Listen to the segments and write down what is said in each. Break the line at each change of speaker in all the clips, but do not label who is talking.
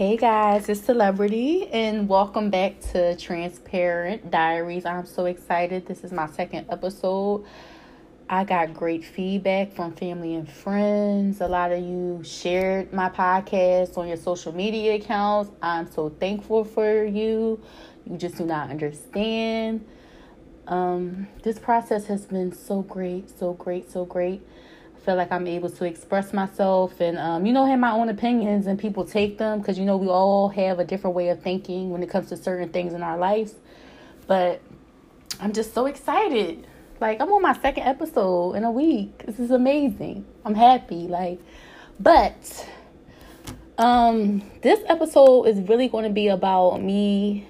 Hey guys, it's Celebrity, and welcome back to Transparent Diaries. I'm so excited. This is my second episode. I got great feedback from family and friends. A lot of you shared my podcast on your social media accounts. I'm so thankful for you. You just do not understand. Um, this process has been so great, so great, so great feel like I'm able to express myself and, um, you know, have my own opinions and people take them because, you know, we all have a different way of thinking when it comes to certain things in our lives. But I'm just so excited. Like, I'm on my second episode in a week. This is amazing. I'm happy. Like, but um, this episode is really going to be about me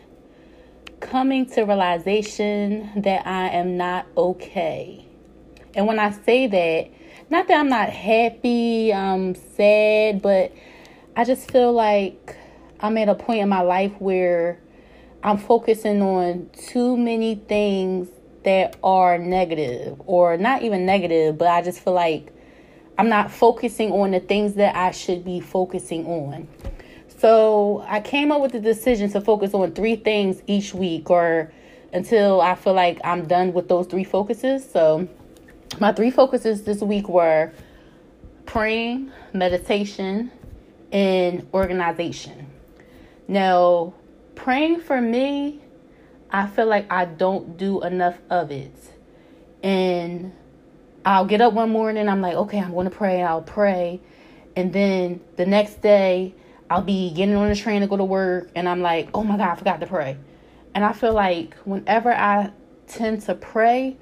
coming to realization that I am not okay. And when I say that, not that I'm not happy, I'm sad, but I just feel like I'm at a point in my life where I'm focusing on too many things that are negative or not even negative, but I just feel like I'm not focusing on the things that I should be focusing on. So I came up with the decision to focus on three things each week or until I feel like I'm done with those three focuses. So my three focuses this week were praying, meditation, and organization. Now, praying for me, I feel like I don't do enough of it. And I'll get up one morning, I'm like, okay, I'm going to pray, I'll pray. And then the next day, I'll be getting on the train to go to work, and I'm like, oh my God, I forgot to pray. And I feel like whenever I tend to pray,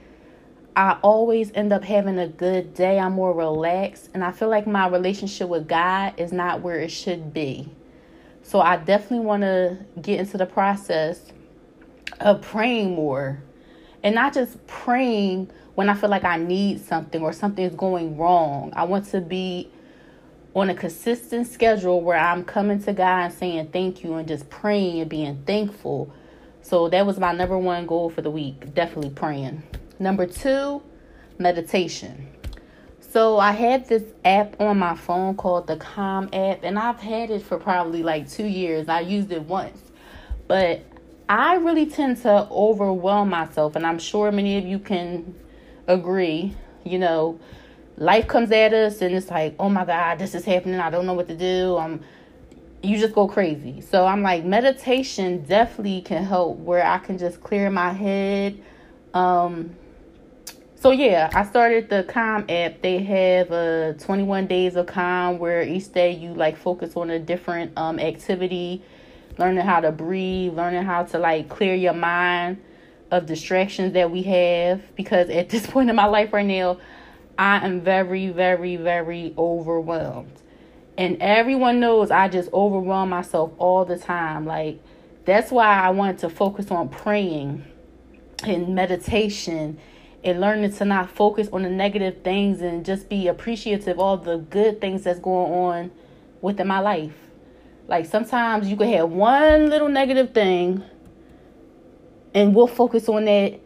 I always end up having a good day. I'm more relaxed. And I feel like my relationship with God is not where it should be. So I definitely want to get into the process of praying more. And not just praying when I feel like I need something or something is going wrong. I want to be on a consistent schedule where I'm coming to God and saying thank you and just praying and being thankful. So that was my number one goal for the week. Definitely praying. Number two, meditation. So I had this app on my phone called the Calm app, and I've had it for probably like two years. I used it once, but I really tend to overwhelm myself, and I'm sure many of you can agree. You know, life comes at us, and it's like, oh my God, this is happening. I don't know what to do. I'm you just go crazy. So I'm like, meditation definitely can help where I can just clear my head. Um, so yeah, I started the Calm app. They have a uh, 21 days of calm where each day you like focus on a different um activity, learning how to breathe, learning how to like clear your mind of distractions that we have because at this point in my life right now, I am very very very overwhelmed. And everyone knows I just overwhelm myself all the time. Like that's why I wanted to focus on praying and meditation and learning to not focus on the negative things and just be appreciative of all the good things that's going on within my life. Like sometimes you can have one little negative thing and we'll focus on that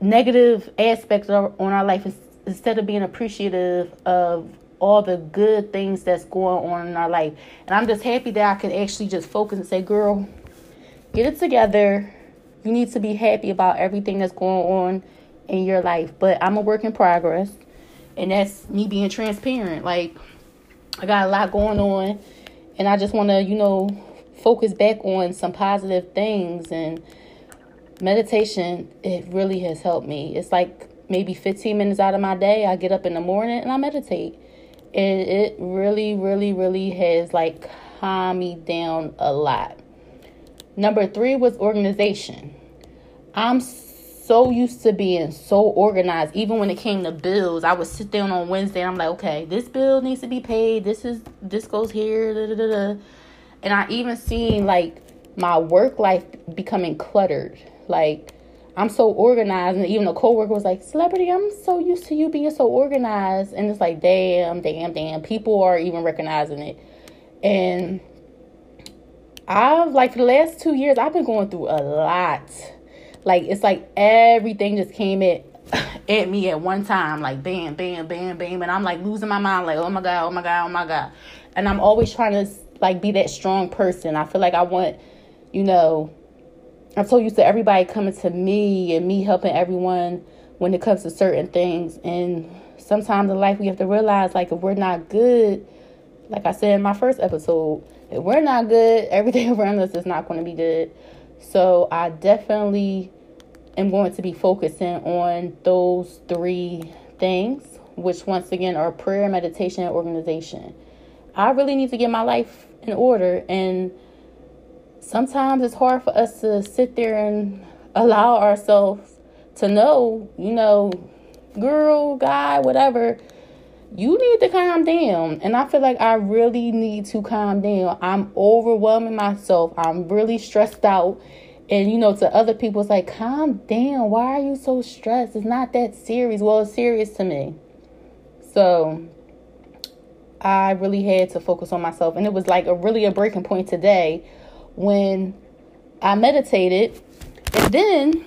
negative aspect of, on our life instead of being appreciative of all the good things that's going on in our life. And I'm just happy that I can actually just focus and say, girl, get it together. You need to be happy about everything that's going on in your life. But I'm a work in progress. And that's me being transparent. Like, I got a lot going on. And I just want to, you know, focus back on some positive things. And meditation, it really has helped me. It's like maybe 15 minutes out of my day. I get up in the morning and I meditate. And it really, really, really has like calmed me down a lot. Number three was organization. I'm so used to being so organized. Even when it came to bills, I would sit down on Wednesday and I'm like, okay, this bill needs to be paid. This is this goes here. Da, da, da, and I even seen like my work life becoming cluttered. Like I'm so organized, and even a coworker was like, "Celebrity, I'm so used to you being so organized," and it's like, damn, damn, damn. People are even recognizing it, and I've like for the last two years, I've been going through a lot like it's like everything just came at at me at one time, like bam, bam, bam, bam, and I'm like losing my mind, like oh my god, oh my god, oh my god, and I'm always trying to like be that strong person. I feel like I want, you know, I'm so used to everybody coming to me and me helping everyone when it comes to certain things. And sometimes in life we have to realize like if we're not good, like I said in my first episode, if we're not good, everything around us is not going to be good. So I definitely am going to be focusing on those three things, which once again are prayer, meditation, and organization. I really need to get my life in order and sometimes it's hard for us to sit there and allow ourselves to know, you know, girl, guy, whatever, you need to calm down. And I feel like I really need to calm down. I'm overwhelming myself. I'm really stressed out. And you know, to other people, it's like, calm down. Why are you so stressed? It's not that serious. Well, it's serious to me. So I really had to focus on myself. And it was like a really a breaking point today when I meditated. And then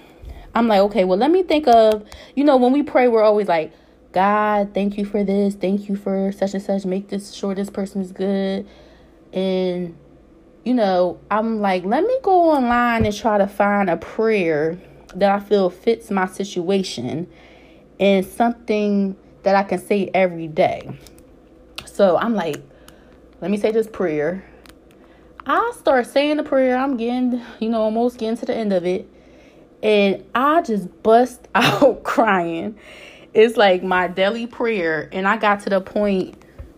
I'm like, okay, well, let me think of, you know, when we pray, we're always like, God, thank you for this. Thank you for such and such. Make this sure this person is good. And, you know, I'm like, let me go online and try to find a prayer that I feel fits my situation and something that I can say every day. So I'm like, let me say this prayer. I start saying the prayer. I'm getting, you know, almost getting to the end of it. And I just bust out crying it's like my daily prayer. And I got to the point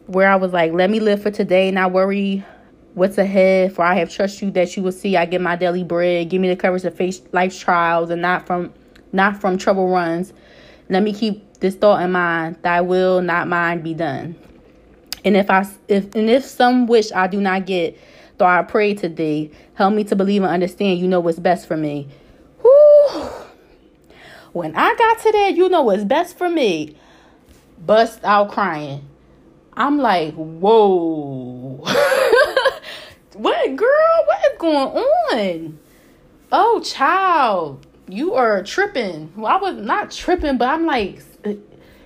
where I was like, let me live for today, and not worry what's ahead. For I have trust you that you will see I get my daily bread. Give me the courage to face life's trials and not from not from trouble runs. Let me keep this thought in mind, thy will, not mine, be done. And if I if and if some wish I do not get, though I pray to thee, help me to believe and understand you know what's best for me. Whoo! When I got to that, you know what's best for me. Bust out crying. I'm like, whoa. what girl? What is going on? Oh, child, you are tripping. Well, I was not tripping, but I'm like,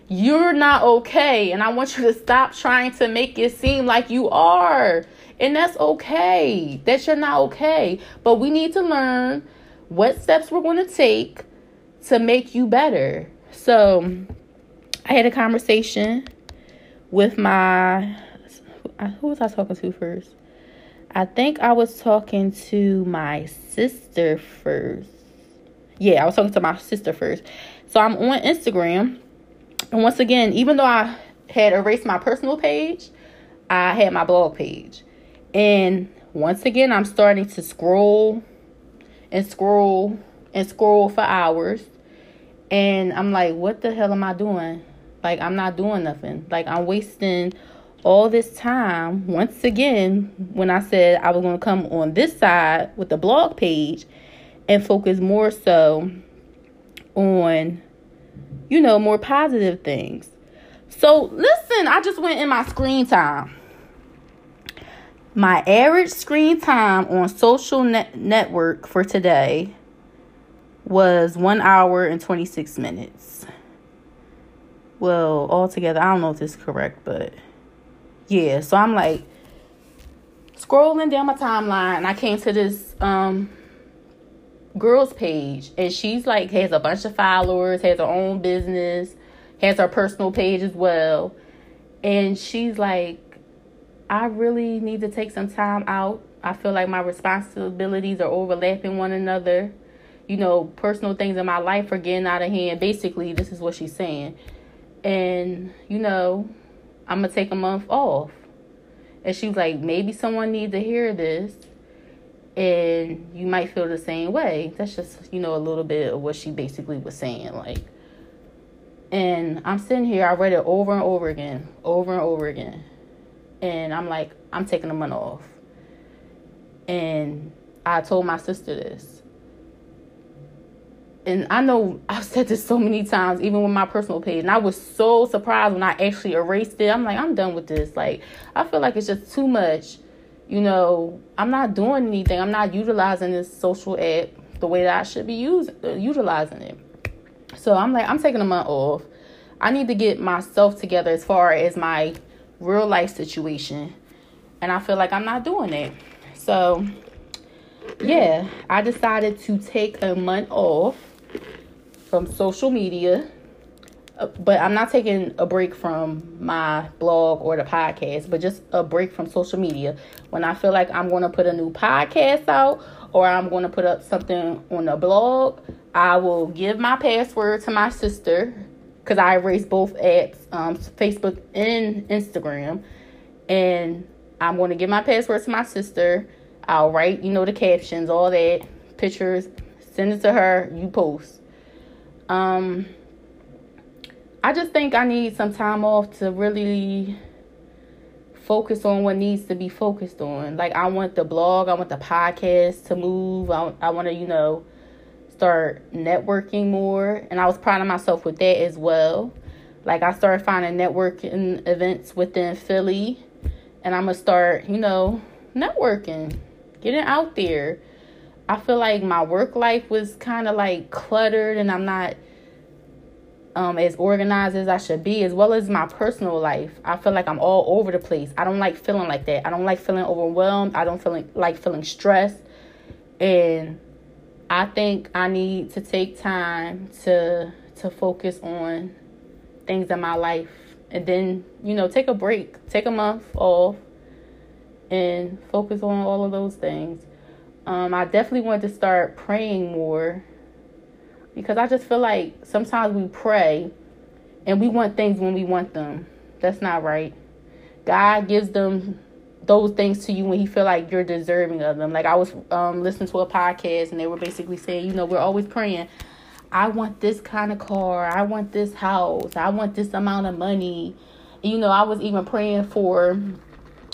you're not okay. And I want you to stop trying to make it seem like you are. And that's okay. That you're not okay. But we need to learn what steps we're going to take to make you better. So I had a conversation with my who was I talking to first? I think I was talking to my sister first. Yeah, I was talking to my sister first. So I'm on Instagram. And once again, even though I had erased my personal page, I had my blog page. And once again, I'm starting to scroll and scroll and scroll for hours. And I'm like, what the hell am I doing? Like, I'm not doing nothing. Like, I'm wasting all this time. Once again, when I said I was going to come on this side with the blog page and focus more so on, you know, more positive things. So, listen, I just went in my screen time. My average screen time on social net- network for today was one hour and 26 minutes. Well, altogether, I don't know if this is correct, but yeah. So I'm like scrolling down my timeline, I came to this um girl's page, and she's like has a bunch of followers, has her own business, has her personal page as well, and she's like, I really need to take some time out. I feel like my responsibilities are overlapping one another you know, personal things in my life are getting out of hand. Basically, this is what she's saying. And, you know, I'm to take a month off. And she was like, maybe someone needs to hear this. And you might feel the same way. That's just, you know, a little bit of what she basically was saying. Like, and I'm sitting here, I read it over and over again, over and over again. And I'm like, I'm taking a month off. And I told my sister this and I know I've said this so many times, even with my personal page, and I was so surprised when I actually erased it. I'm like, I'm done with this. Like, I feel like it's just too much. You know, I'm not doing anything. I'm not utilizing this social app the way that I should be using uh, utilizing it. So I'm like, I'm taking a month off. I need to get myself together as far as my real life situation. And I feel like I'm not doing it. So, yeah, I decided to take a month off from social media. Uh, but I'm not taking a break from my blog or the podcast, but just a break from social media. When I feel like I'm going to put a new podcast out or I'm going to put up something on the blog, I will give my password to my sister because I erased both apps, um, Facebook and Instagram. And I'm going to give my password to my sister. I'll write, you know, the captions, all that, pictures, send it to her, you post. Um, I just think I need some time off to really focus on what needs to be focused on. Like I want the blog, I want the podcast to move. I, I want to, you know, start networking more. And I was proud of myself with that as well. Like I started finding networking events within Philly. And I'm to start, you know, networking, getting out there. I feel like my work life was kind of like cluttered and I'm not um, as organized as I should be, as well as my personal life. I feel like I'm all over the place. I don't like feeling like that. I don't like feeling overwhelmed. I don't feel like, feeling stressed. And I think I need to take time to to focus on things in my life and then, you know, take a break, take a month off and focus on all of those things. Um, I definitely want to start praying more because I just feel like sometimes we pray and we want things when we want them. That's not right. God gives them those things to you when he feel like you're deserving of them. Like I was um, listening to a podcast and they were basically saying, you know, we're always praying, I want this kind of car, I want this house, I want this amount of money. You know, I was even praying for,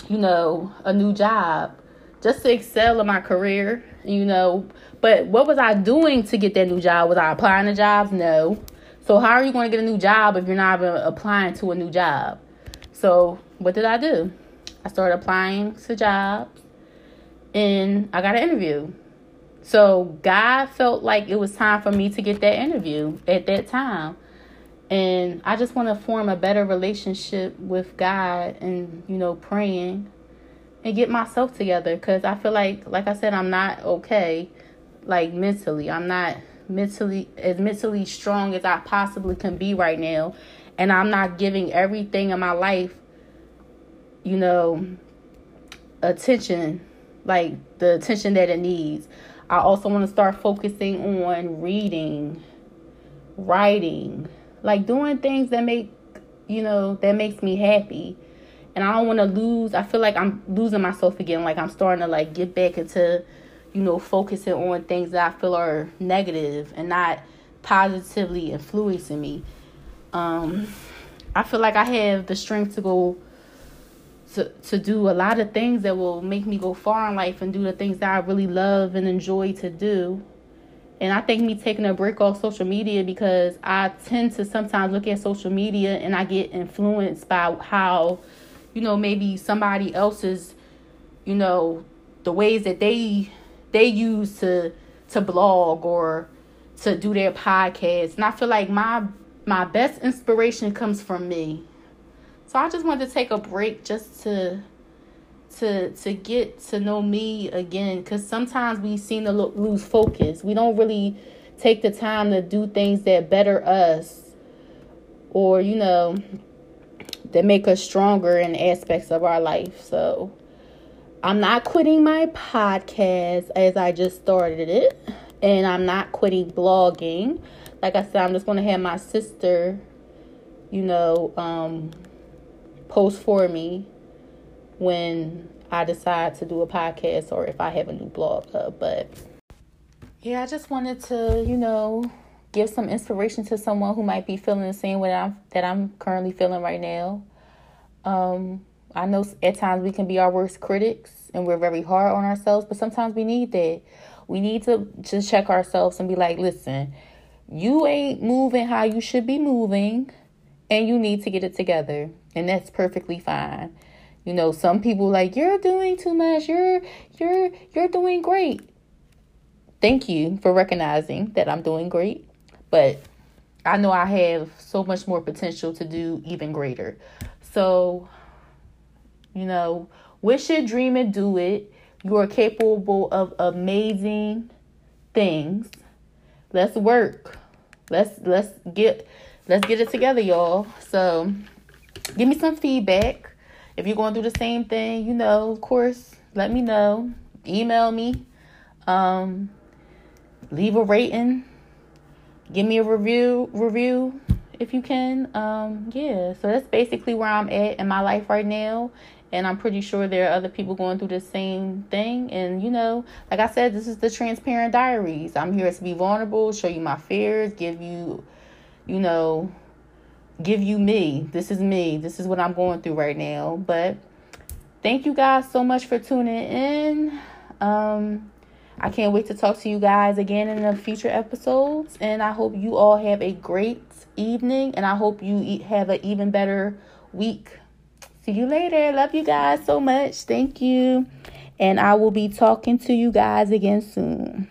you know, a new job just to excel in my career, you know, but what was I doing to get that new job? Was I applying to jobs? No. So how are you going to get a new job if you're not even applying to a new job? So what did I do? I started applying to jobs and I got an interview. So God felt like it was time for me to get that interview at that time. And I just want to form a better relationship with God and, you know, praying and get myself together because I feel like, like I said, I'm not okay like mentally. I'm not mentally as mentally strong as I possibly can be right now. And I'm not giving everything in my life, you know, attention, like the attention that it needs. I also want to start focusing on reading, writing, like doing things that make, you know, that makes me happy. And I don't want to lose. I feel like I'm losing myself again. Like I'm starting to like get back into you know, focusing on things that I feel are negative and not positively influencing me. Um, I feel like I have the strength to go to to do a lot of things that will make me go far in life and do the things that I really love and enjoy to do. And I think me taking a break off social media because I tend to sometimes look at social media and I get influenced by how, you know, maybe somebody else's, you know, the ways that they they use to to blog or to do their podcast. And I feel like my my best inspiration comes from me. So I just wanted to take a break just to to to get to know me again cuz sometimes we seem to lo- lose focus. We don't really take the time to do things that better us or you know that make us stronger in aspects of our life. So I'm not quitting my podcast as I just started it, and I'm not quitting blogging. Like I said, I'm just going to have my sister, you know, um, post for me when I decide to do a podcast or if I have a new blog up. But yeah, I just wanted to, you know, give some inspiration to someone who might be feeling the same way I'm, that I'm currently feeling right now. Um, I know at times we can be our worst critics and we're very hard on ourselves, but sometimes we need that. We need to just check ourselves and be like, listen, you ain't moving how you should be moving, and you need to get it together. And that's perfectly fine. You know, some people like, you're doing too much, you're you're you're doing great. Thank you for recognizing that I'm doing great. But I know I have so much more potential to do even greater. So you know, Wish it, dream it, do it. You are capable of amazing things. Let's work. Let's let's get let's get it together, y'all. So give me some feedback. If you're going through the same thing, you know, of course, let me know. Email me. Um, leave a rating. Give me a review review if you can. Um, yeah, so that's basically where I'm at in my life right now. And I'm pretty sure there are other people going through the same thing. And, you know, like I said, this is the transparent diaries. I'm here to be vulnerable, show you my fears, give you, you know, give you me. This is me. This is what I'm going through right now. But thank you guys so much for tuning in. Um, I can't wait to talk to you guys again in the future episodes. And I hope you all have a great evening. And I hope you have an even better week. See you later. Love you guys so much. Thank you. And I will be talking to you guys again soon.